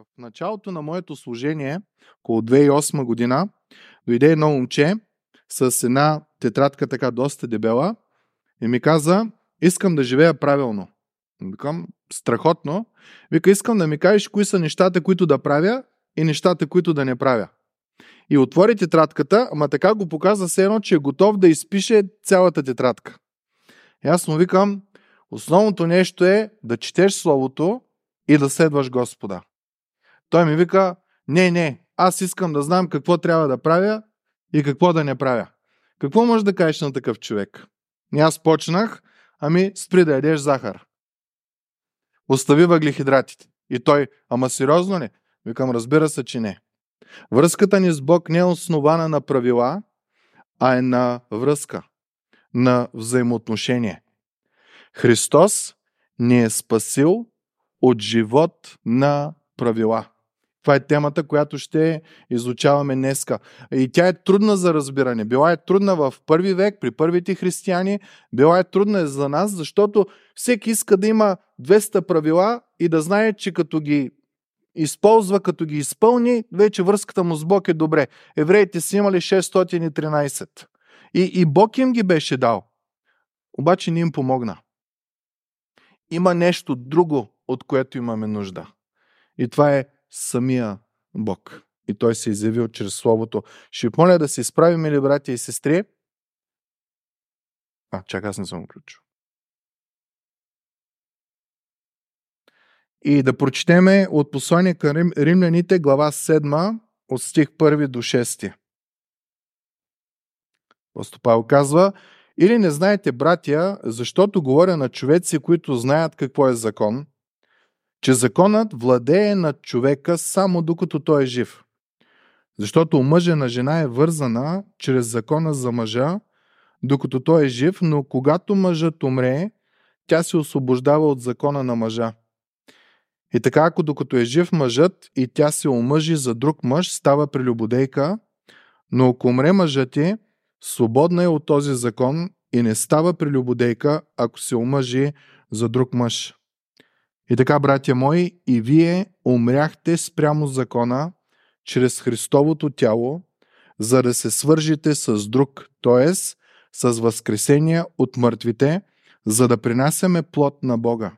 В началото на моето служение, около 2008 година, дойде едно момче с една тетрадка така доста дебела и ми каза, искам да живея правилно. Викам, страхотно. Вика, искам да ми кажеш кои са нещата, които да правя и нещата, които да не правя. И отвори тетрадката, ама така го показа все едно, че е готов да изпише цялата тетрадка. И аз му викам, основното нещо е да четеш Словото и да следваш Господа. Той ми вика, не, не, аз искам да знам какво трябва да правя и какво да не правя. Какво може да кажеш на такъв човек? И аз почнах, ами спри да ядеш захар. Остави въглехидратите. И той, ама сериозно ли? Викам, разбира се, че не. Връзката ни с Бог не е основана на правила, а е на връзка, на взаимоотношение. Христос ни е спасил от живот на правила. Това е темата, която ще изучаваме днеска. И тя е трудна за разбиране. Била е трудна в първи век, при първите християни. Била е трудна за нас, защото всеки иска да има 200 правила и да знае, че като ги използва, като ги изпълни, вече връзката му с Бог е добре. Евреите са имали 613. И, и Бог им ги беше дал. Обаче не им помогна. Има нещо друго, от което имаме нужда. И това е самия Бог. И той се е изявил чрез Словото. Ще ви моля да се изправим, или братя и сестри. А, чакай, аз не съм включил. И да прочетеме от послание към Рим, римляните, глава 7, от стих 1 до 6. Апостол казва, или не знаете, братя, защото говоря на човеци, които знаят какво е закон, че законът владее над човека само докато той е жив. Защото мъжа на жена е вързана чрез закона за мъжа, докато той е жив, но когато мъжът умре, тя се освобождава от закона на мъжа. И така, ако докато е жив мъжът и тя се омъжи за друг мъж, става прелюбодейка, но ако умре мъжът ти, свободна е от този закон и не става прелюбодейка, ако се омъжи за друг мъж. И така, братя мои, и вие умряхте спрямо закона, чрез Христовото тяло, за да се свържите с друг, т.е. с възкресение от мъртвите, за да принасяме плод на Бога.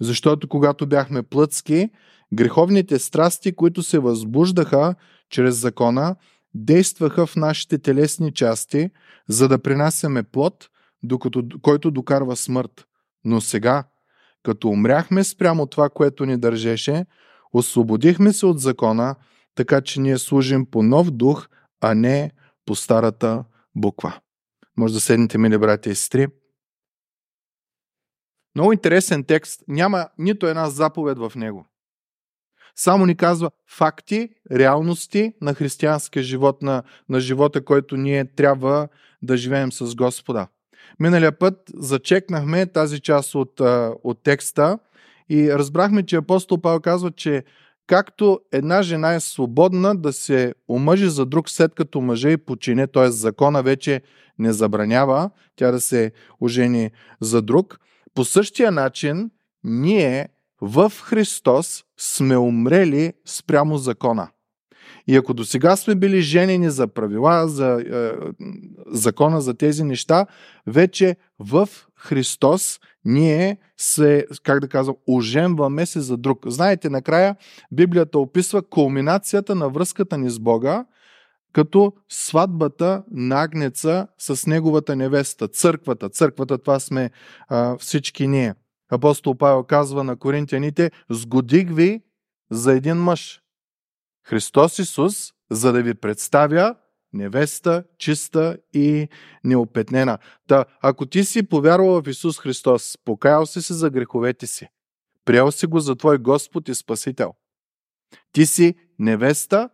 Защото когато бяхме плътски, греховните страсти, които се възбуждаха чрез закона, действаха в нашите телесни части, за да принасяме плод, докато, който докарва смърт. Но сега, като умряхме спрямо това, което ни държеше, освободихме се от закона, така че ние служим по нов дух, а не по старата буква. Може да седнете, мили братя и сестри. Много интересен текст. Няма нито една заповед в него. Само ни казва факти, реалности на християнския живот, на, на живота, който ние трябва да живеем с Господа. Миналия път зачекнахме тази част от, от текста и разбрахме, че апостол Павел казва, че както една жена е свободна да се омъжи за друг след като мъже и почине, т.е. закона вече не забранява тя да се ожени за друг, по същия начин ние в Христос сме умрели спрямо закона. И ако до сега сме били женени за правила, за е, закона, за тези неща, вече в Христос ние се, как да казвам, оженваме се за друг. Знаете, накрая Библията описва кулминацията на връзката ни с Бога, като сватбата на Агнеца с неговата невеста, църквата. Църквата това сме а, всички ние. Апостол Павел казва на коринтияните, сгодих ви за един мъж. Христос Исус, за да ви представя невеста, чиста и неопетнена. Та, ако ти си повярвал в Исус Христос, покаял си се за греховете си, приел си го за твой Господ и Спасител, ти си невеста,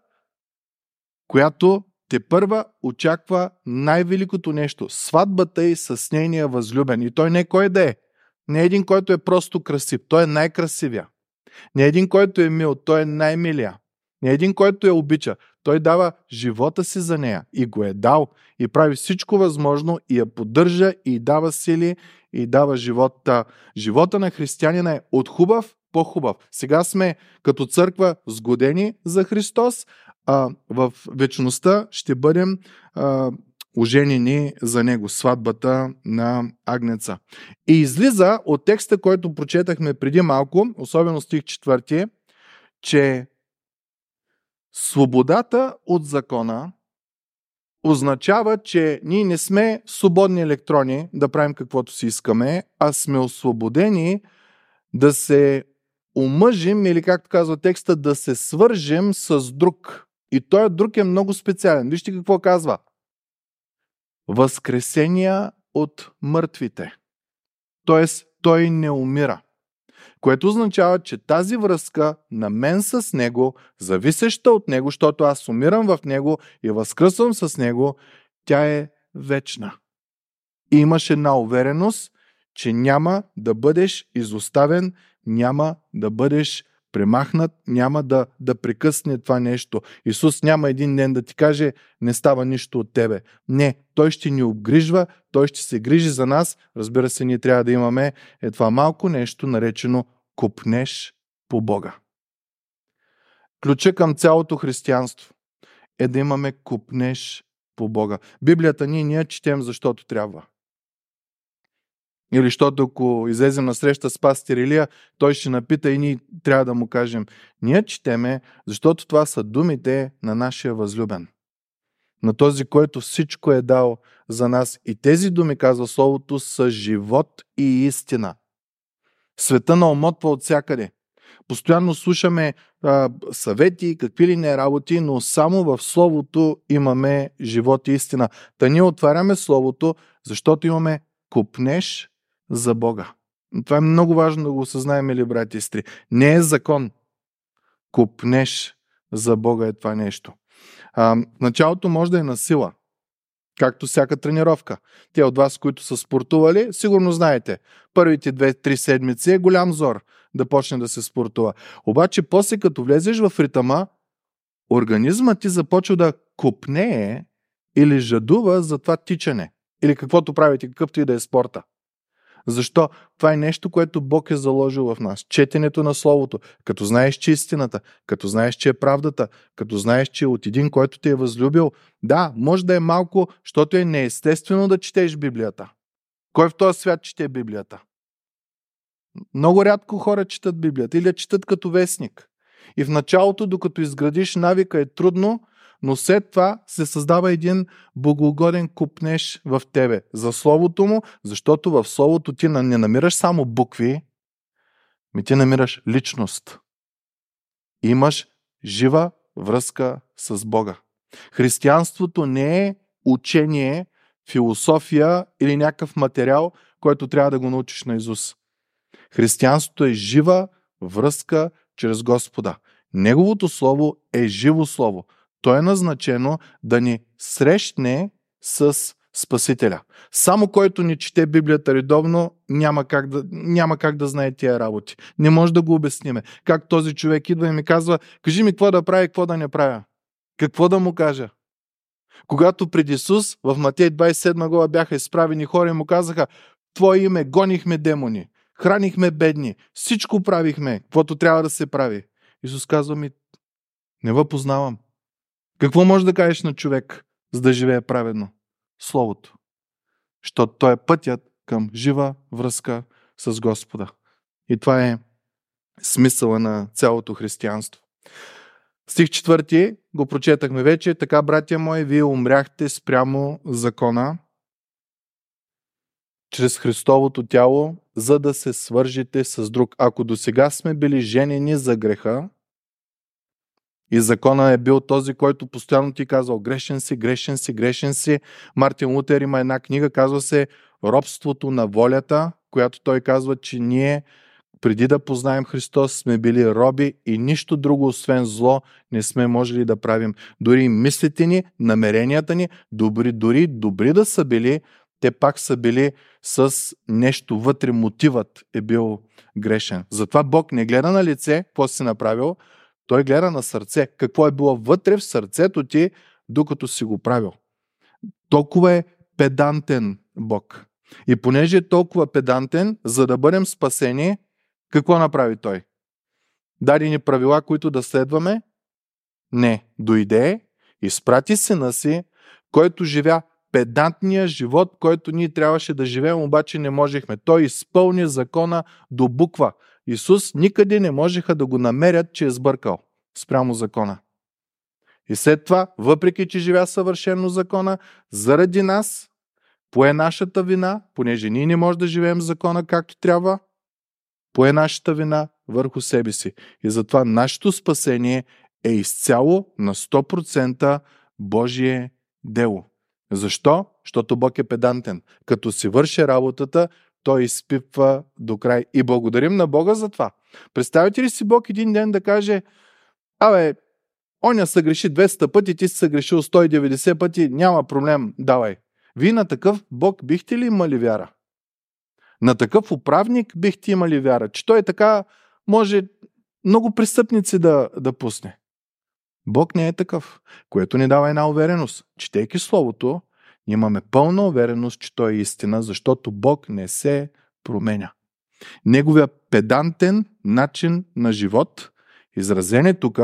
която те първа очаква най-великото нещо сватбата и с нейния възлюбен. И той не кой да е. Не един, който е просто красив. Той е най-красивия. Не един, който е мил. Той е най-милия. Не е един, който я обича. Той дава живота си за нея и го е дал и прави всичко възможно и я поддържа и дава сили и дава живота. Живота на християнина е от хубав по-хубав. Сега сме като църква сгодени за Христос, а в вечността ще бъдем а, оженени за него, сватбата на Агнеца. И излиза от текста, който прочетахме преди малко, особено стих 4, че свободата от закона означава, че ние не сме свободни електрони да правим каквото си искаме, а сме освободени да се омъжим или както казва текста, да се свържем с друг. И той друг е много специален. Вижте какво казва. Възкресения от мъртвите. Тоест, той не умира. Което означава, че тази връзка на мен с Него, зависеща от Него, защото аз умирам в Него и възкръсвам с Него, тя е вечна. И имаш една увереност, че няма да бъдеш изоставен, няма да бъдеш премахнат, няма да, да прекъсне това нещо. Исус няма един ден да ти каже, не става нищо от тебе. Не, Той ще ни обгрижва, Той ще се грижи за нас. Разбира се, ние трябва да имаме е това малко нещо, наречено купнеш по Бога. Ключа към цялото християнство е да имаме купнеш по Бога. Библията ние ние четем, защото трябва. Или защото ако излезем на среща с пастир Илия, той ще напита и ние трябва да му кажем, ние четеме, защото това са думите на нашия възлюбен. На този, който всичко е дал за нас. И тези думи, казва Словото, са живот и истина. Света на омотва от всякъде. Постоянно слушаме а, съвети, какви ли не работи, но само в Словото имаме живот и истина. Та ние отваряме Словото, защото имаме купнеш за Бога. Това е много важно да го осъзнаем, или брати и сестри. Не е закон. Купнеш за Бога е това нещо. А, началото може да е на сила, както всяка тренировка. Те от вас, които са спортували, сигурно знаете. Първите две-три седмици е голям зор да почне да се спортува. Обаче после като влезеш в ритъма, организмът ти започва да купнее или жадува за това тичане. Или каквото правите, какъвто и да е спорта. Защо? Това е нещо, което Бог е заложил в нас. Четенето на Словото. Като знаеш, че е истината, като знаеш, че е правдата, като знаеш, че е от един, който те е възлюбил. Да, може да е малко, защото е неестествено да четеш Библията. Кой в този свят чете Библията? Много рядко хора четат Библията или я четат като вестник. И в началото, докато изградиш навика, е трудно, но след това се създава един богоугоден купнеш в тебе за Словото му, защото в Словото ти не намираш само букви, ми ти намираш личност. Имаш жива връзка с Бога. Християнството не е учение, философия или някакъв материал, който трябва да го научиш на Изус. Християнството е жива връзка чрез Господа. Неговото слово е живо слово. То е назначено да ни срещне с Спасителя. Само който ни чете Библията редовно, няма как да, няма как да знае тия работи. Не може да го обясниме. Как този човек идва и ми казва, кажи ми какво да правя и какво да не правя. Какво да му кажа? Когато преди Исус в Матей 27 глава бяха изправени хора и му казаха, Твое име гонихме демони, хранихме бедни, всичко правихме, каквото трябва да се прави. Исус казва ми, не ви познавам. Какво може да кажеш на човек, за да живее праведно? Словото. Защото той е пътят към жива връзка с Господа. И това е смисъла на цялото християнство. Стих четвърти го прочетахме вече. Така, братя мои, вие умряхте спрямо закона чрез Христовото тяло, за да се свържите с друг. Ако до сега сме били женени за греха, и закона е бил този, който постоянно ти казва грешен си, грешен си, грешен си. Мартин Лутер има една книга, казва се Робството на волята, която той казва, че ние преди да познаем Христос сме били роби и нищо друго, освен зло, не сме можели да правим. Дори мислите ни, намеренията ни, добри, дори добри да са били, те пак са били с нещо вътре, мотивът е бил грешен. Затова Бог не гледа на лице, какво си направил, той гледа на сърце. Какво е било вътре в сърцето ти, докато си го правил. Толкова е педантен Бог. И понеже е толкова педантен, за да бъдем спасени, какво направи той? дадени правила, които да следваме? Не. Дойде, изпрати сина си, който живя педантния живот, който ние трябваше да живеем, обаче не можехме. Той изпълни закона до буква. Исус никъде не можеха да го намерят, че е сбъркал спрямо закона. И след това, въпреки че живя съвършено закона, заради нас, пое нашата вина, понеже ние не можем да живеем закона както трябва, пое нашата вина върху себе си. И затова нашето спасение е изцяло на 100% Божие дело. Защо? Защото Бог е педантен. Като си върши работата, той изпипва до край. И благодарим на Бога за това. Представете ли си Бог един ден да каже, абе, оня съгреши 200 пъти, ти си съгрешил 190 пъти, няма проблем, давай. Вие на такъв Бог бихте ли имали вяра? На такъв управник бихте имали вяра, че той така може много престъпници да, да пусне. Бог не е такъв, което ни дава една увереност. Четейки Словото, имаме пълна увереност, че Той е истина, защото Бог не се променя. Неговия педантен начин на живот, изразен е тук,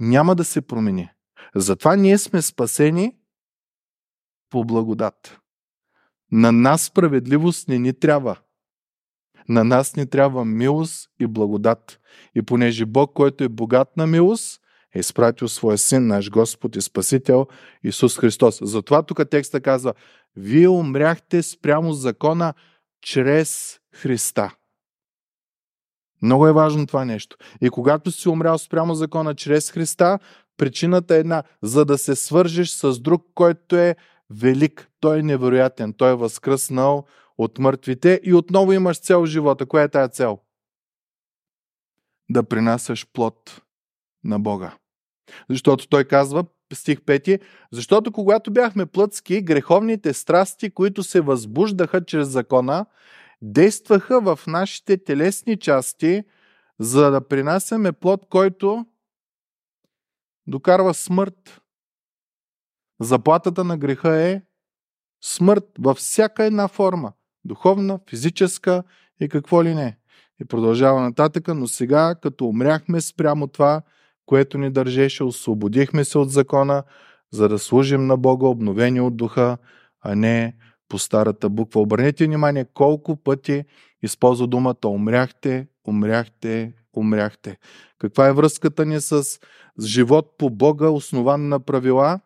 няма да се промени. Затова ние сме спасени по благодат. На нас справедливост не ни трябва. На нас ни трябва милост и благодат. И понеже Бог, който е богат на милост, е изпратил своя син, наш Господ и Спасител Исус Христос. Затова тук текста казва, вие умряхте спрямо закона чрез Христа. Много е важно това нещо. И когато си умрял спрямо закона чрез Христа, причината е една, за да се свържеш с друг, който е велик. Той е невероятен. Той е възкръснал от мъртвите и отново имаш цел живота. Коя е тая цел? Да принасяш плод на Бога. Защото той казва, стих 5, защото когато бяхме плътски, греховните страсти, които се възбуждаха чрез закона, действаха в нашите телесни части, за да принасяме плод, който докарва смърт. Заплатата на греха е смърт във всяка една форма. Духовна, физическа и какво ли не. И продължава нататъка, но сега, като умряхме спрямо това, което ни държеше, освободихме се от закона, за да служим на Бога, обновени от духа, а не по старата буква. Обърнете внимание колко пъти използва думата умряхте, умряхте, умряхте. Каква е връзката ни с живот по Бога, основан на правила?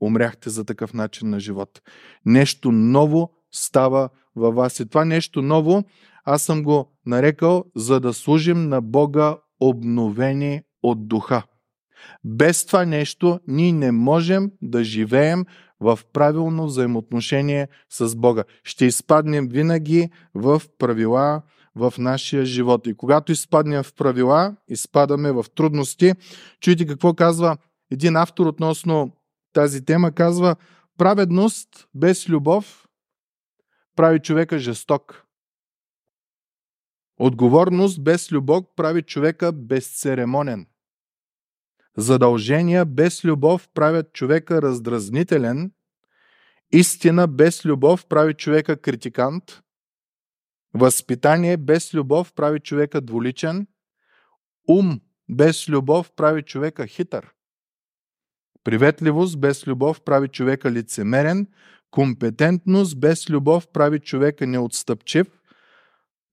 Умряхте за такъв начин на живот. Нещо ново става във вас. И това нещо ново, аз съм го нарекал, за да служим на Бога обновени от духа. Без това нещо ние не можем да живеем в правилно взаимоотношение с Бога. Ще изпаднем винаги в правила в нашия живот. И когато изпаднем в правила, изпадаме в трудности. Чуйте какво казва един автор относно тази тема. Казва, праведност без любов прави човека жесток. Отговорност без любов прави човека безцеремонен. Задължения без любов правят човека раздразнителен. Истина без любов прави човека критикант. Възпитание без любов прави човека дволичен. Ум без любов прави човека хитър. Приветливост без любов прави човека лицемерен. Компетентност без любов прави човека неотстъпчив.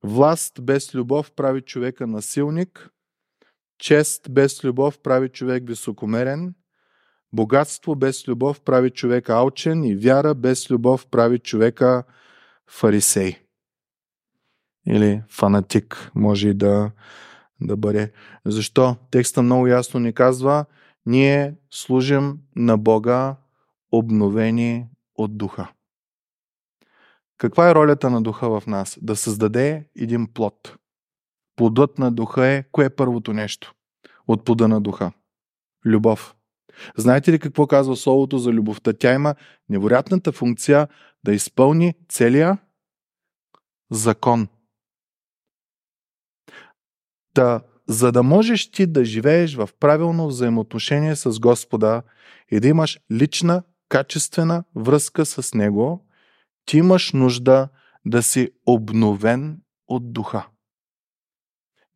Власт без любов прави човека насилник. Чест без любов прави човек високомерен. Богатство без любов прави човека алчен и вяра без любов прави човека фарисей. Или фанатик може и да, да бъде. Защо? Текста много ясно ни казва, ние служим на Бога обновени от духа. Каква е ролята на духа в нас? Да създаде един плод. Плодът на духа е, кое е първото нещо от плода на духа? Любов. Знаете ли какво казва Словото за любовта? Тя има невероятната функция да изпълни целия закон. Та, за да можеш ти да живееш в правилно взаимоотношение с Господа и да имаш лична, качествена връзка с Него, ти имаш нужда да си обновен от духа.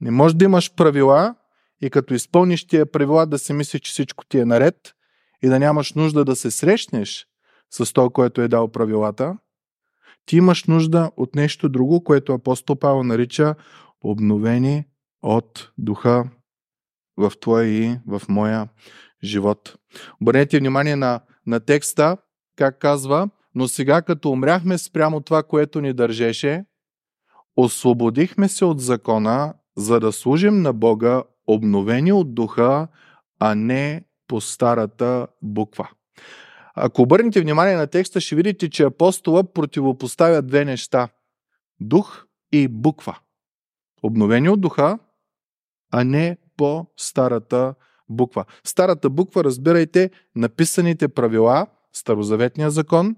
Не може да имаш правила и като изпълниш тия правила да си мислиш, че всичко ти е наред и да нямаш нужда да се срещнеш с то, което е дал правилата. Ти имаш нужда от нещо друго, което апостол Павел нарича обновени от духа в твоя и в моя живот. Обърнете внимание на, на текста, как казва, но сега като умряхме спрямо това, което ни държеше, освободихме се от закона, за да служим на Бога, обновени от духа, а не по старата буква. Ако обърнете внимание на текста, ще видите, че апостола противопоставя две неща. Дух и буква. Обновени от духа, а не по старата буква. Старата буква, разбирайте, написаните правила, старозаветния закон,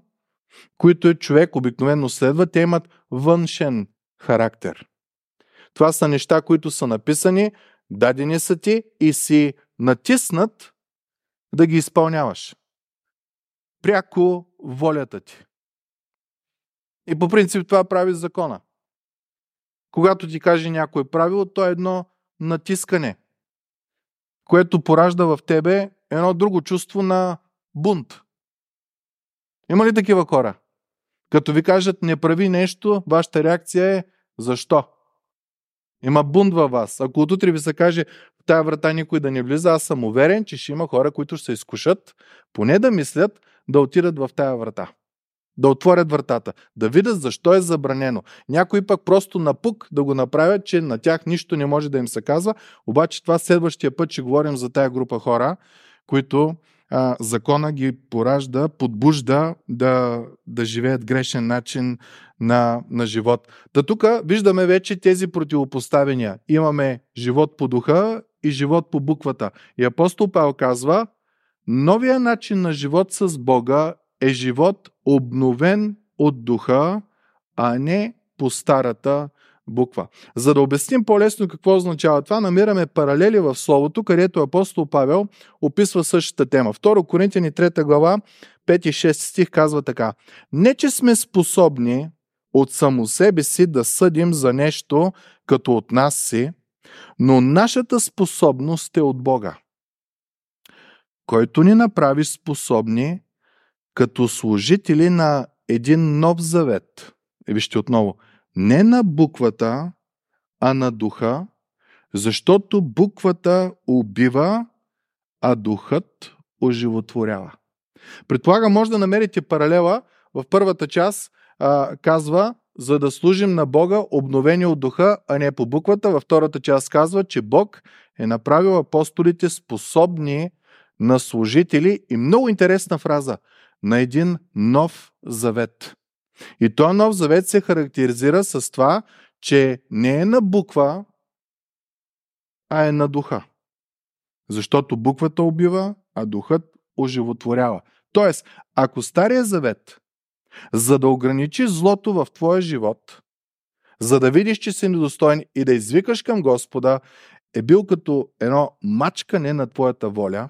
които човек обикновено следва, те имат външен характер. Това са неща, които са написани, дадени са ти и си натиснат да ги изпълняваш. Пряко волята ти. И по принцип това прави закона. Когато ти каже някой правило, то е едно натискане, което поражда в тебе едно друго чувство на бунт. Има ли такива хора? Като ви кажат не прави нещо, вашата реакция е защо? Има бунт във вас. Ако от утре ви се каже в тази врата никой да не влиза, аз съм уверен, че ще има хора, които ще се изкушат, поне да мислят да отидат в тая врата. Да отворят вратата, да видят защо е забранено. Някои пък просто напук да го направят, че на тях нищо не може да им се казва, обаче това следващия път ще говорим за тая група хора, които а, закона ги поражда, подбужда да, да живеят грешен начин на, на живот. Та тук виждаме вече тези противопоставения. Имаме живот по духа и живот по буквата. И апостол Павел казва, новия начин на живот с Бога е живот обновен от духа, а не по старата буква. За да обясним по-лесно какво означава това, намираме паралели в Словото, където апостол Павел описва същата тема. 2 Коринтияни 3 глава, 5 и 6 стих казва така. Не, че сме способни от само себе си да съдим за нещо като от нас си, но нашата способност е от Бога, който ни направи способни като служители на един нов завет. И вижте отново – не на буквата, а на духа, защото буквата убива, а духът оживотворява. Предполагам, може да намерите паралела. В първата част а, казва, за да служим на Бога, обновени от духа, а не по буквата. Във втората част казва, че Бог е направил апостолите способни на служители и много интересна фраза на един нов завет. И този нов завет се характеризира с това, че не е на буква, а е на духа. Защото буквата убива, а духът оживотворява. Тоест, ако Стария завет, за да ограничи злото в твоя живот, за да видиш, че си недостоен и да извикаш към Господа, е бил като едно мачкане на твоята воля,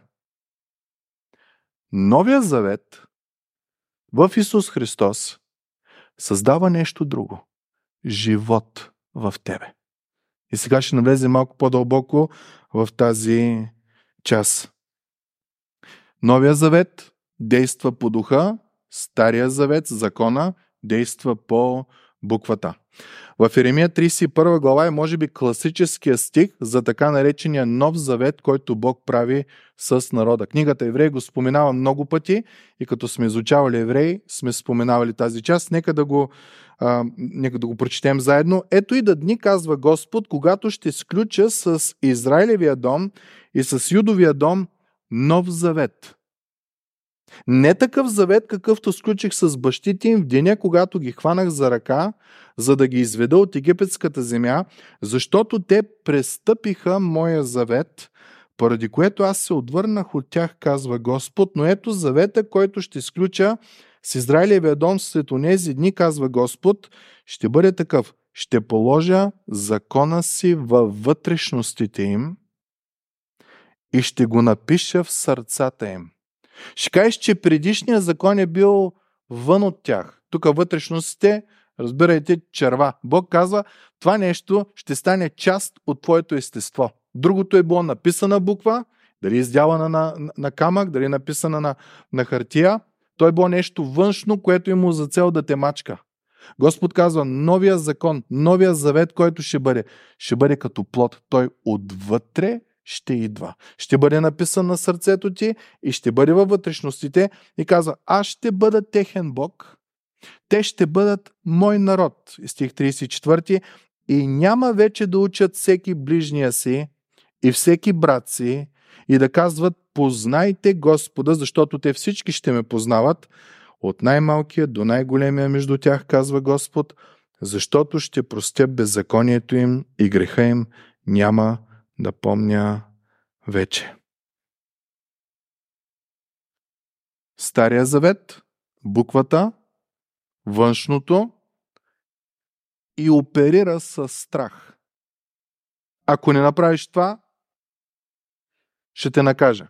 Новия завет в Исус Христос създава нещо друго. Живот в тебе. И сега ще навлезем малко по-дълбоко в тази част. Новия завет действа по духа, Стария завет, закона, действа по буквата. В Еремия 31 глава е може би класическия стих за така наречения Нов завет, който Бог прави с народа. Книгата Еврей го споменава много пъти и като сме изучавали Еврей, сме споменавали тази част. Нека да го, а, нека да го прочетем заедно. Ето и да дни, казва Господ, когато ще сключа с Израилевия дом и с Юдовия дом нов завет – не такъв завет, какъвто сключих с бащите им в деня, когато ги хванах за ръка, за да ги изведа от египетската земя, защото те престъпиха моя завет, поради което аз се отвърнах от тях, казва Господ, но ето завета, който ще сключа с Израилевия дом след онези дни, казва Господ, ще бъде такъв. Ще положа закона си във вътрешностите им и ще го напиша в сърцата им. Ще кажеш, че предишният закон е бил вън от тях. Тук вътрешностите Разбирайте, черва. Бог казва, това нещо ще стане част от твоето естество. Другото е било написана буква, дали издялана на, на, на камък, дали написана на, на хартия. То е било нещо външно, което има за цел да те мачка. Господ казва, новия закон, новия завет, който ще бъде, ще бъде като плод. Той отвътре ще идва. Ще бъде написан на сърцето ти и ще бъде във вътрешностите и казва, аз ще бъда техен Бог, те ще бъдат мой народ. Стих 34. И няма вече да учат всеки ближния си и всеки брат си и да казват, познайте Господа, защото те всички ще ме познават, от най-малкия до най-големия между тях, казва Господ, защото ще простя беззаконието им и греха им няма да помня вече. Стария завет, буквата, външното и оперира с страх. Ако не направиш това, ще те накажа.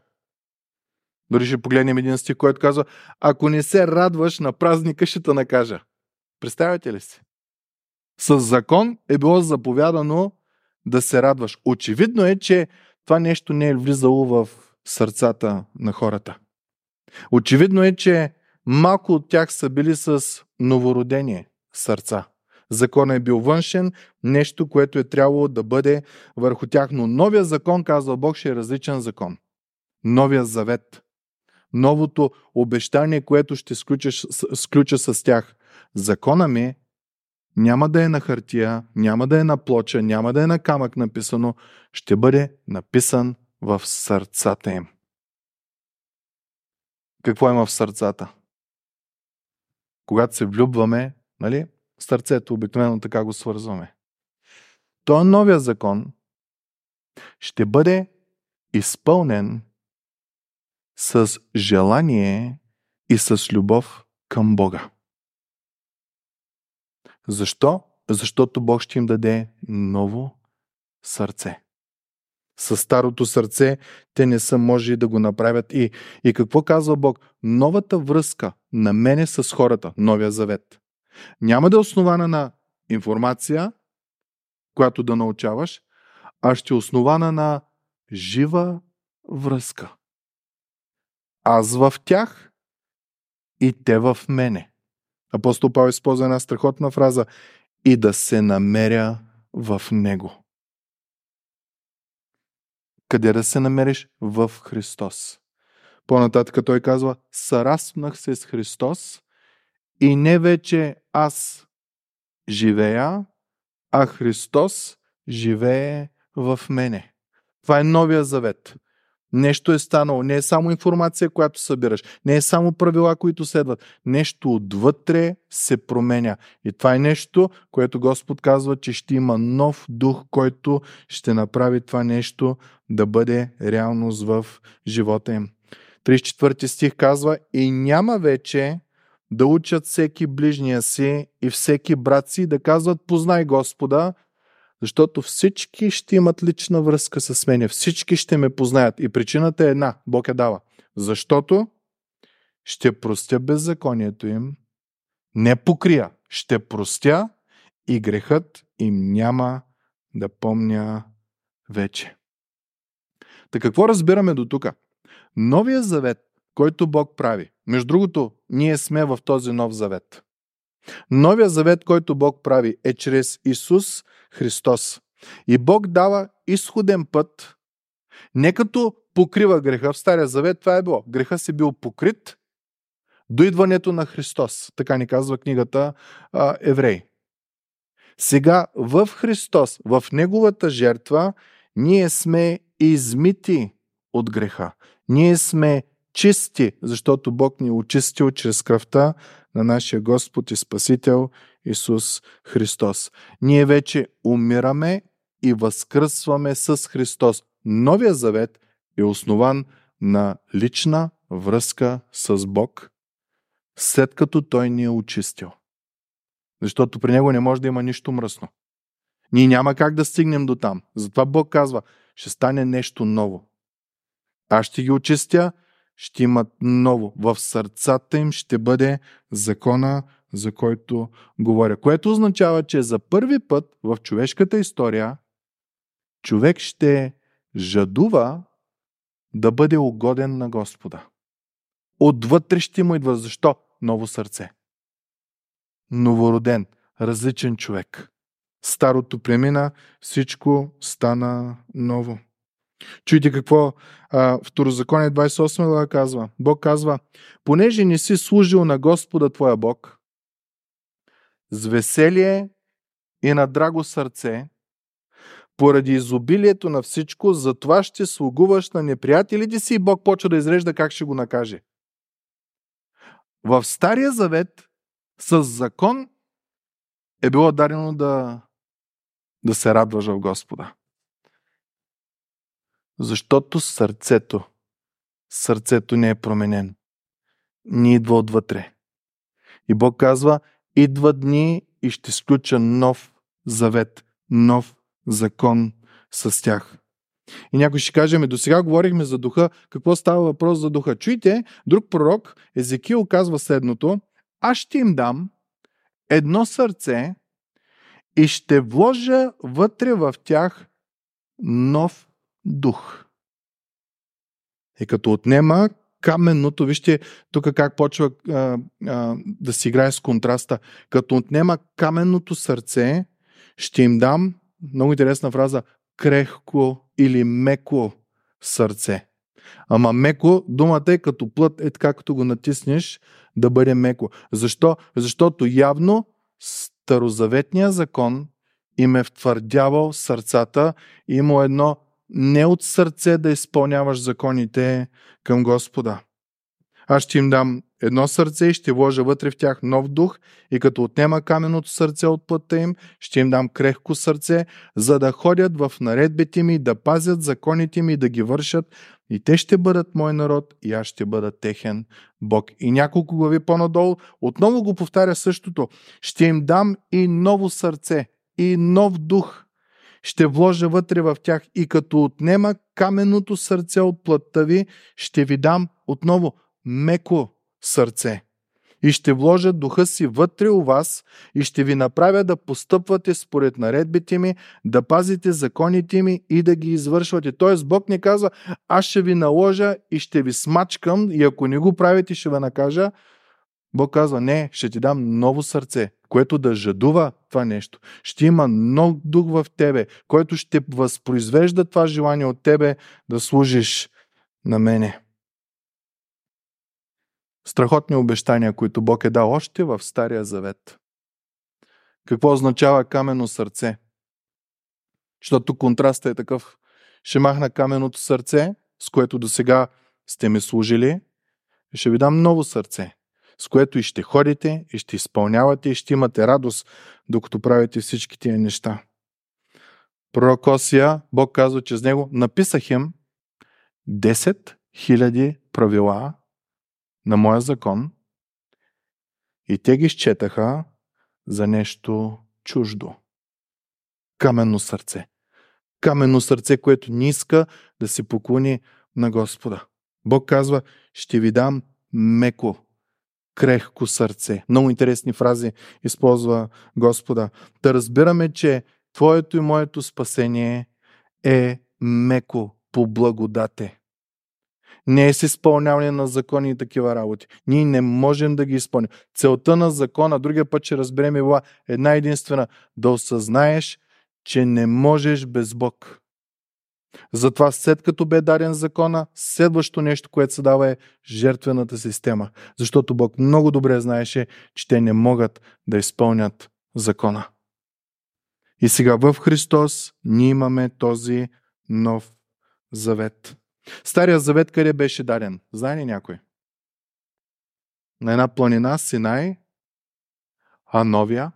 Дори ще погледнем един стих, който казва, ако не се радваш на празника, ще те накажа. Представяте ли си? С закон е било заповядано да се радваш. Очевидно е, че това нещо не е влизало в сърцата на хората. Очевидно е, че малко от тях са били с новородение сърца. Законът е бил външен, нещо, което е трябвало да бъде върху тях. Но новия закон, казва Бог, ще е различен закон. Новия завет. Новото обещание, което ще сключа, сключа с тях. Закона ми няма да е на хартия, няма да е на плоча, няма да е на камък написано, ще бъде написан в сърцата им. Какво има в сърцата? Когато се влюбваме, нали, сърцето обикновено така го свързваме. Той новия закон ще бъде изпълнен с желание и с любов към Бога. Защо? Защото Бог ще им даде ново сърце. С старото сърце те не са можели да го направят. И, и какво казва Бог? Новата връзка на мене с хората, новия завет, няма да е основана на информация, която да научаваш, а ще е основана на жива връзка. Аз в тях и те в мене. Апостол Павел използва една страхотна фраза и да се намеря в него. Къде да се намериш? В Христос. По-нататък той казва, сараснах се с Христос и не вече аз живея, а Христос живее в мене. Това е новия завет. Нещо е станало. Не е само информация, която събираш. Не е само правила, които следват. Нещо отвътре се променя. И това е нещо, което Господ казва, че ще има нов дух, който ще направи това нещо да бъде реалност в живота им. 34 стих казва И няма вече да учат всеки ближния си и всеки брат си да казват Познай Господа, защото всички ще имат лична връзка с мене. Всички ще ме познаят. И причината е една. Бог я дава. Защото ще простя беззаконието им, не покрия, ще простя и грехът им няма да помня вече. Така какво разбираме до тук? Новия завет, който Бог прави, между другото, ние сме в този нов завет. Новия завет, който Бог прави, е чрез Исус Христос. И Бог дава изходен път, не като покрива греха. В Стария завет това е било. Греха си бил покрит до идването на Христос. Така ни казва книгата а, Еврей. Сега в Христос, в Неговата жертва, ние сме измити от греха. Ние сме чисти, защото Бог ни е очистил чрез кръвта на нашия Господ и Спасител Исус Христос. Ние вече умираме и възкръсваме с Христос. Новия завет е основан на лична връзка с Бог, след като Той ни е очистил. Защото при Него не може да има нищо мръсно. Ние няма как да стигнем до там. Затова Бог казва, ще стане нещо ново. Аз ще ги очистя, ще имат ново. В сърцата им ще бъде закона за който говоря. Което означава, че за първи път в човешката история човек ще жадува да бъде угоден на Господа. Отвътре ще му идва. Защо? Ново сърце. Новороден, различен човек. Старото премина, всичко стана ново. Чуйте какво а, Второзаконие 28 глава казва. Бог казва, понеже не си служил на Господа твоя Бог, с веселие и на драго сърце, поради изобилието на всичко, затова ще слугуваш на неприятелите си и Бог почва да изрежда как ще го накаже. В Стария завет с закон е било дадено да, да се радваш в Господа. Защото сърцето, сърцето не е променено. Не идва отвътре. И Бог казва, идва дни и ще сключа нов завет, нов закон с тях. И някой ще каже, до сега говорихме за духа, какво става въпрос за духа? Чуйте, друг пророк, Езекил, казва следното, аз ще им дам едно сърце и ще вложа вътре в тях нов дух. И като отнема каменното, вижте тук как почва а, а, да си играе с контраста, като отнема каменното сърце, ще им дам, много интересна фраза, крехко или меко сърце. Ама меко, думата е като плът, е така като го натиснеш, да бъде меко. Защо? Защото явно старозаветния закон им е втвърдявал сърцата и има едно не от сърце да изпълняваш законите към Господа. Аз ще им дам едно сърце и ще вложа вътре в тях нов дух и като отнема каменото сърце от пътта им, ще им дам крехко сърце, за да ходят в наредбите ми, да пазят законите ми, да ги вършат и те ще бъдат мой народ и аз ще бъда техен Бог. И няколко глави по-надолу отново го повтаря същото. Ще им дам и ново сърце, и нов дух – ще вложа вътре в тях и като отнема каменното сърце от плътта ви, ще ви дам отново меко сърце. И ще вложа духа си вътре у вас и ще ви направя да постъпвате според наредбите ми, да пазите законите ми и да ги извършвате. Тоест Бог ни казва, аз ще ви наложа и ще ви смачкам и ако не го правите, ще ви накажа. Бог казва, не, ще ти дам ново сърце, което да жадува това нещо. Ще има нов дух в тебе, който ще възпроизвежда това желание от тебе да служиш на мене. Страхотни обещания, които Бог е дал още в Стария Завет. Какво означава камено сърце? Защото контрастът е такъв. Ще махна каменото сърце, с което до сега сте ми служили, и ще ви дам ново сърце, с което и ще ходите, и ще изпълнявате, и ще имате радост, докато правите всички тия неща. Пророк Осия, Бог казва, че с него написах им 10 000 правила на моя закон и те ги счетаха за нещо чуждо. Каменно сърце. Каменно сърце, което не иска да се поклони на Господа. Бог казва, ще ви дам меко крехко сърце. Много интересни фрази използва Господа. Да разбираме, че Твоето и моето спасение е меко по благодате. Не е с изпълняване на закони и такива работи. Ние не можем да ги изпълним. Целта на закона, другия път ще разберем е била една единствена. Да осъзнаеш, че не можеш без Бог. Затова след като бе даден закона, следващото нещо, което се дава е жертвената система. Защото Бог много добре знаеше, че те не могат да изпълнят закона. И сега в Христос ние имаме този нов завет. Стария завет къде беше даден? Знае ли някой? На една планина Синай, а новия?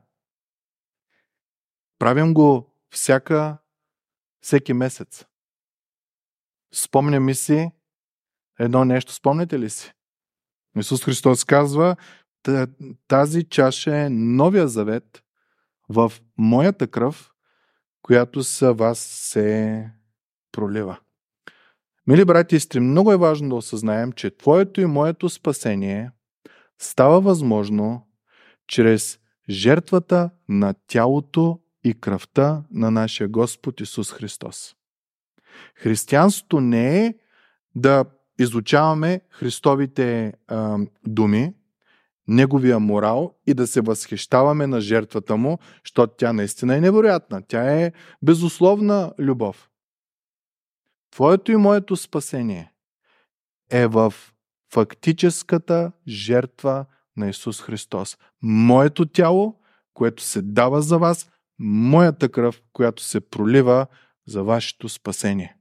Правим го всяка, всеки месец. Спомня ми си едно нещо. Спомняте ли си? Исус Христос казва, тази чаша е новия завет в моята кръв, която са вас се пролива. Мили брати и сестри, много е важно да осъзнаем, че Твоето и моето спасение става възможно чрез жертвата на тялото и кръвта на нашия Господ Исус Христос. Християнството не е да изучаваме Христовите а, думи, неговия морал и да се възхищаваме на жертвата му, защото тя наистина е невероятна. Тя е безусловна любов. Твоето и моето спасение е в фактическата жертва на Исус Христос. Моето тяло, което се дава за вас, моята кръв, която се пролива за вашето спасение.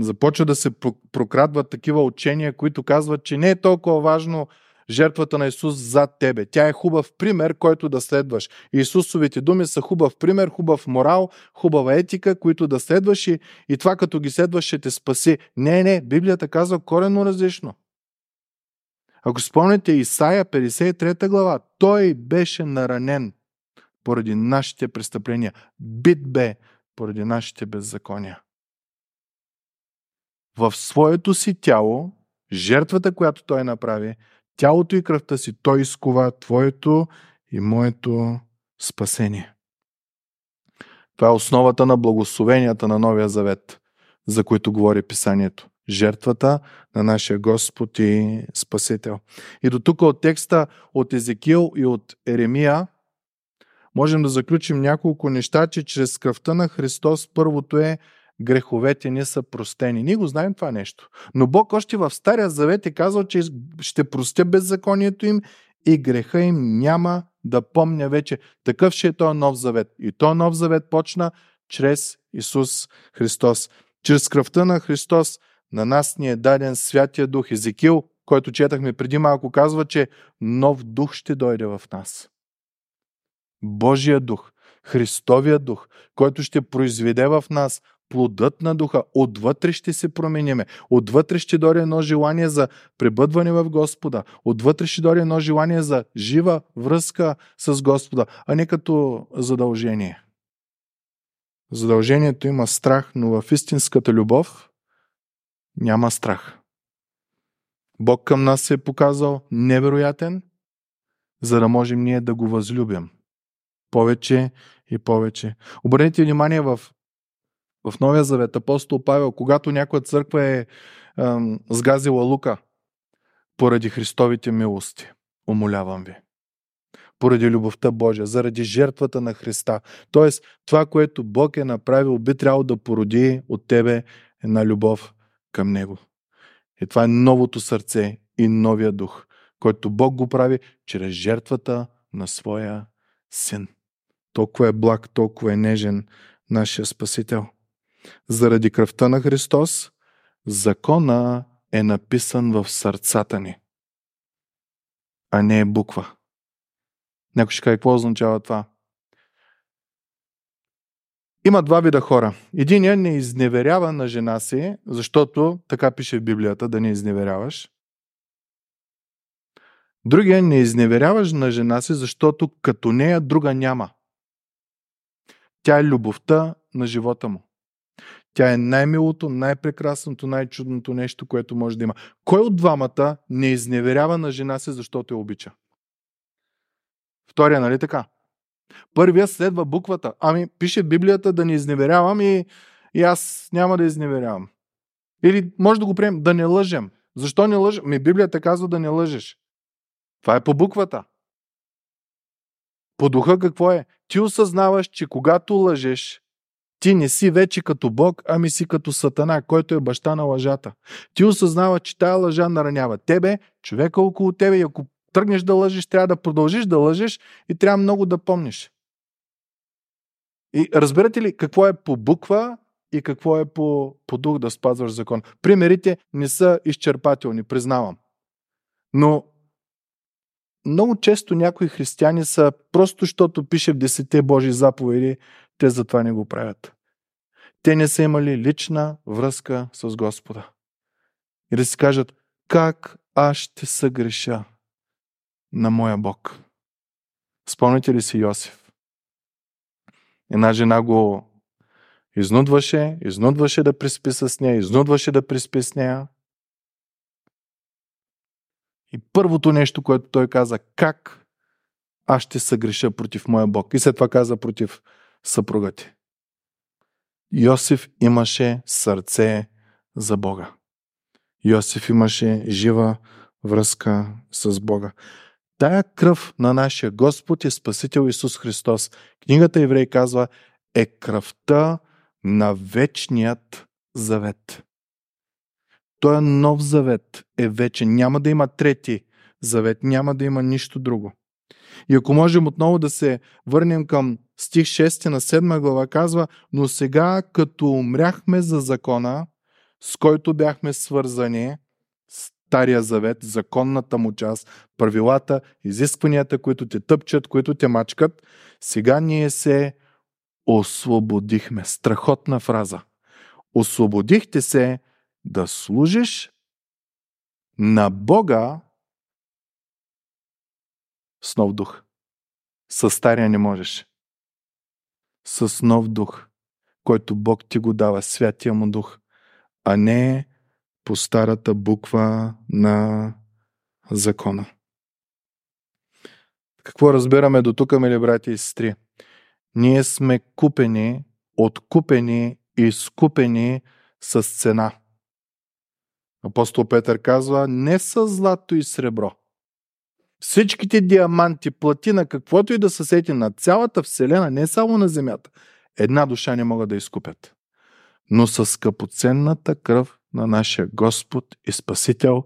Започва да се прокрадват такива учения, които казват, че не е толкова важно жертвата на Исус зад тебе. Тя е хубав пример, който да следваш. Исусовите думи са хубав пример, хубав морал, хубава етика, които да следваш и, и това като ги следваш ще те спаси. Не, не, Библията казва коренно различно. Ако спомняте Исаия 53 глава, той беше наранен поради нашите престъпления. Бит бе поради нашите беззакония. В своето си тяло, жертвата, която той направи, тялото и кръвта си, той изкова твоето и моето спасение. Това е основата на благословенията на Новия Завет, за които говори Писанието. Жертвата на нашия Господ и Спасител. И до тук от текста от Езекил и от Еремия можем да заключим няколко неща, че чрез кръвта на Христос първото е греховете ни са простени. Ние го знаем това нещо. Но Бог още в Стария Завет е казал, че ще простя беззаконието им и греха им няма да помня вече. Такъв ще е този нов завет. И този нов завет почна чрез Исус Христос. Чрез кръвта на Христос на нас ни е даден Святия Дух. Езекил, който четахме преди малко, казва, че нов дух ще дойде в нас. Божия дух, Христовия дух, който ще произведе в нас плодът на духа. Отвътре ще се промениме. Отвътре ще дойде едно желание за пребъдване в Господа. Отвътре ще дойде едно желание за жива връзка с Господа, а не като задължение. Задължението има страх, но в истинската любов няма страх. Бог към нас се е показал невероятен, за да можем ние да го възлюбим. Повече и повече. Обърнете внимание в в Новия Завет, апостол Павел, когато някоя църква е ем, сгазила лука поради Христовите милости, умолявам ви. Поради любовта Божия, заради жертвата на Христа. Тоест, това, което Бог е направил, би трябвало да породи от тебе една любов към Него. И това е новото сърце и новия дух, който Бог го прави чрез жертвата на своя син. Толкова е благ, толкова е нежен нашия Спасител. Заради кръвта на Христос, закона е написан в сърцата ни, а не е буква. Някой ще каже, какво означава това? Има два вида хора. Единият не изневерява на жена си, защото така пише в Библията, да не изневеряваш. Другия не изневеряваш на жена си, защото като нея друга няма. Тя е любовта на живота му. Тя е най-милото, най-прекрасното, най-чудното нещо, което може да има. Кой от двамата не изневерява на жена си, защото я обича? Втория, нали така? Първия следва буквата. Ами, пише Библията да не изневерявам и, и аз няма да изневерявам. Или може да го приемем, да не лъжем. Защо не лъжем? Ми Библията казва да не лъжеш. Това е по буквата. По духа какво е? Ти осъзнаваш, че когато лъжеш, ти не си вече като Бог, ами си като Сатана, който е баща на лъжата. Ти осъзнава, че тая лъжа наранява тебе, човека около тебе и ако тръгнеш да лъжиш, трябва да продължиш да лъжеш и трябва много да помниш. И разбирате ли какво е по буква и какво е по, по дух да спазваш закон? Примерите не са изчерпателни, признавам. Но много често някои християни са, просто защото пише в десете Божи заповеди, те затова не го правят. Те не са имали лична връзка с Господа. И да си кажат, как аз ще съгреша на моя Бог. Спомните ли си Йосиф? Една жена го изнудваше, изнудваше да приспи с нея, изнудваше да приспи с нея. И първото нещо, което той каза, как аз ще съгреша против моя Бог. И след това каза против съпруга ти. Йосиф имаше сърце за Бога. Йосиф имаше жива връзка с Бога. Тая кръв на нашия Господ и Спасител Исус Христос, книгата Еврей казва, е кръвта на вечният завет. Той е нов завет, е вечен. Няма да има трети завет, няма да има нищо друго. И ако можем отново да се върнем към стих 6 на 7 глава, казва, но сега като умряхме за закона, с който бяхме свързани, Стария завет, законната му част, правилата, изискванията, които те тъпчат, които те мачкат, сега ние се освободихме. Страхотна фраза. Освободихте се да служиш на Бога с нов дух. С стария не можеш. С нов дух, който Бог ти го дава, святия му дух, а не по старата буква на закона. Какво разбираме до тук, мили брати и сестри? Ние сме купени, откупени и изкупени с цена. Апостол Петър казва, не с злато и сребро. Всичките диаманти, платина, каквото и да се сети на цялата Вселена, не само на Земята, една душа не могат да изкупят. Но с скъпоценната кръв на нашия Господ и Спасител,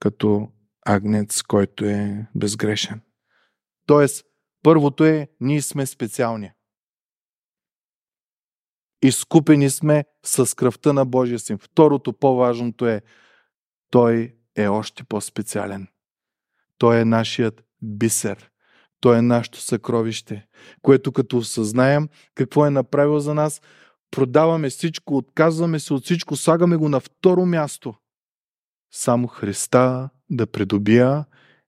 като агнец, който е безгрешен. Тоест, първото е, ние сме специални. Изкупени сме с кръвта на Божия син. Второто, по-важното е, той е още по-специален. Той е нашият бисер. Той е нашето съкровище, което като осъзнаем какво е направил за нас, продаваме всичко, отказваме се от всичко, слагаме го на второ място. Само Христа да придобия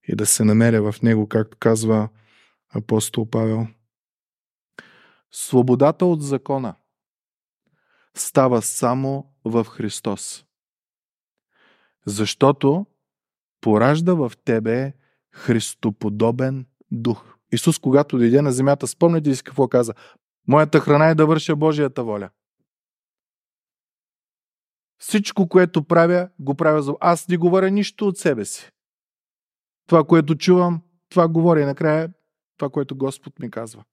и да се намеря в Него, както казва апостол Павел. Свободата от закона става само в Христос. Защото поражда в тебе Христоподобен дух. Исус, когато дойде на земята, спомняте ли си какво каза? Моята храна е да върша Божията воля. Всичко, което правя, го правя за... Аз не говоря нищо от себе си. Това, което чувам, това говоря и накрая това, което Господ ми казва.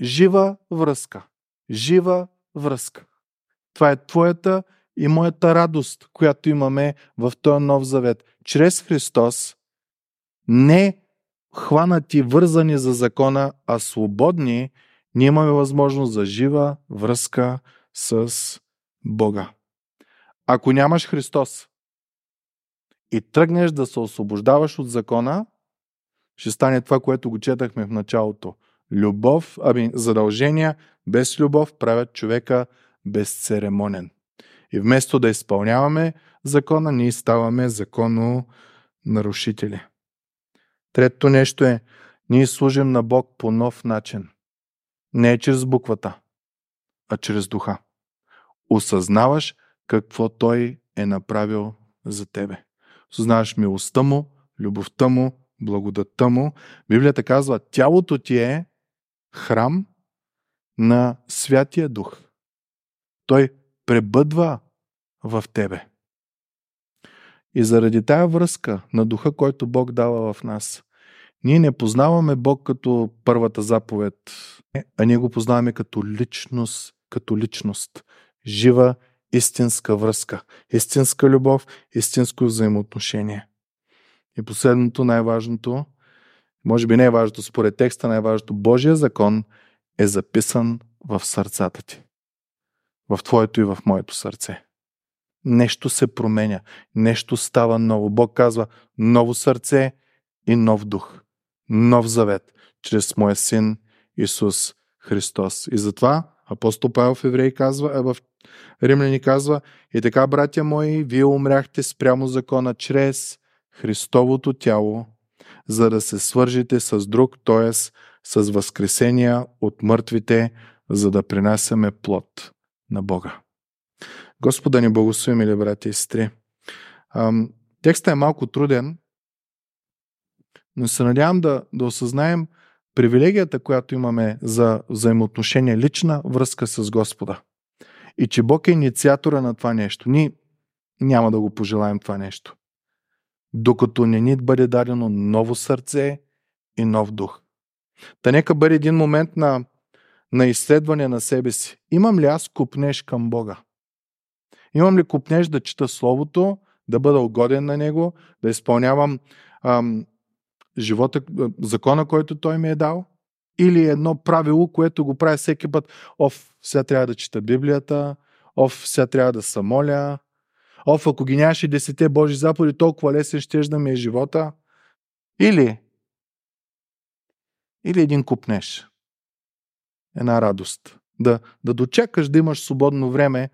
Жива връзка. Жива връзка. Това е твоята и моята радост, която имаме в този нов завет. Чрез Христос не хванати, вързани за закона, а свободни, ние имаме възможност за жива връзка с Бога. Ако нямаш Христос и тръгнеш да се освобождаваш от закона, ще стане това, което го четахме в началото. Любов, ами задължения без любов правят човека безцеремонен. И вместо да изпълняваме закона, ние ставаме законно нарушители. Третото нещо е, ние служим на Бог по нов начин. Не чрез буквата, а чрез духа. Осъзнаваш какво Той е направил за тебе. Осъзнаваш милостта Му, любовта Му, благодатта Му. Библията казва, тялото ти е храм на Святия Дух. Той пребъдва в тебе. И заради тая връзка на духа, който Бог дава в нас, ние не познаваме Бог като първата заповед, а ние го познаваме като личност, като личност. Жива, истинска връзка, истинска любов, истинско взаимоотношение. И последното, най-важното, може би най-важното според текста, най-важното, Божия закон е записан в сърцата ти. В твоето и в моето сърце нещо се променя, нещо става ново. Бог казва ново сърце и нов дух, нов завет, чрез моя син Исус Христос. И затова апостол Павел в Евреи казва, а в Римляни казва, и така, братя мои, вие умряхте спрямо закона чрез Христовото тяло, за да се свържите с друг, т.е. с възкресения от мъртвите, за да принасяме плод на Бога. Господа ни благослови, мили брати и сестри. Текстът е малко труден, Но се надявам да, да осъзнаем привилегията, която имаме за взаимоотношение, лична връзка с Господа. И че Бог е инициатора на това нещо. Ние няма да го пожелаем това нещо. Докато не ни бъде дадено ново сърце и нов дух. Та нека бъде един момент на, на изследване на себе си. Имам ли аз купнеш към Бога? Имам ли купнеш да чета Словото, да бъда угоден на Него, да изпълнявам ам, живота, закона, който Той ми е дал? Или едно правило, което го правя всеки път. Оф, сега трябва да чета Библията, оф, сега трябва да се моля, оф, ако ги нямаше десете Божи заповеди, толкова лесен ще да ми е живота. Или, или един купнеш. Една радост. Да, да дочакаш да имаш свободно време,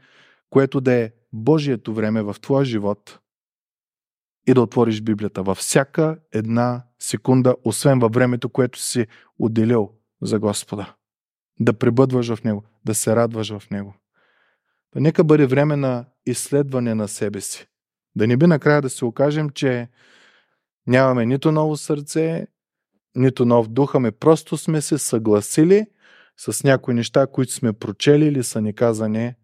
което да е Божието време в твоя живот и да отвориш Библията във всяка една секунда, освен във времето, което си отделил за Господа. Да пребъдваш в Него, да се радваш в Него. Да нека бъде време на изследване на себе си. Да не би накрая да се окажем, че нямаме нито ново сърце, нито нов дух, ами просто сме се съгласили с някои неща, които сме прочели или са ни казани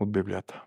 от Библията.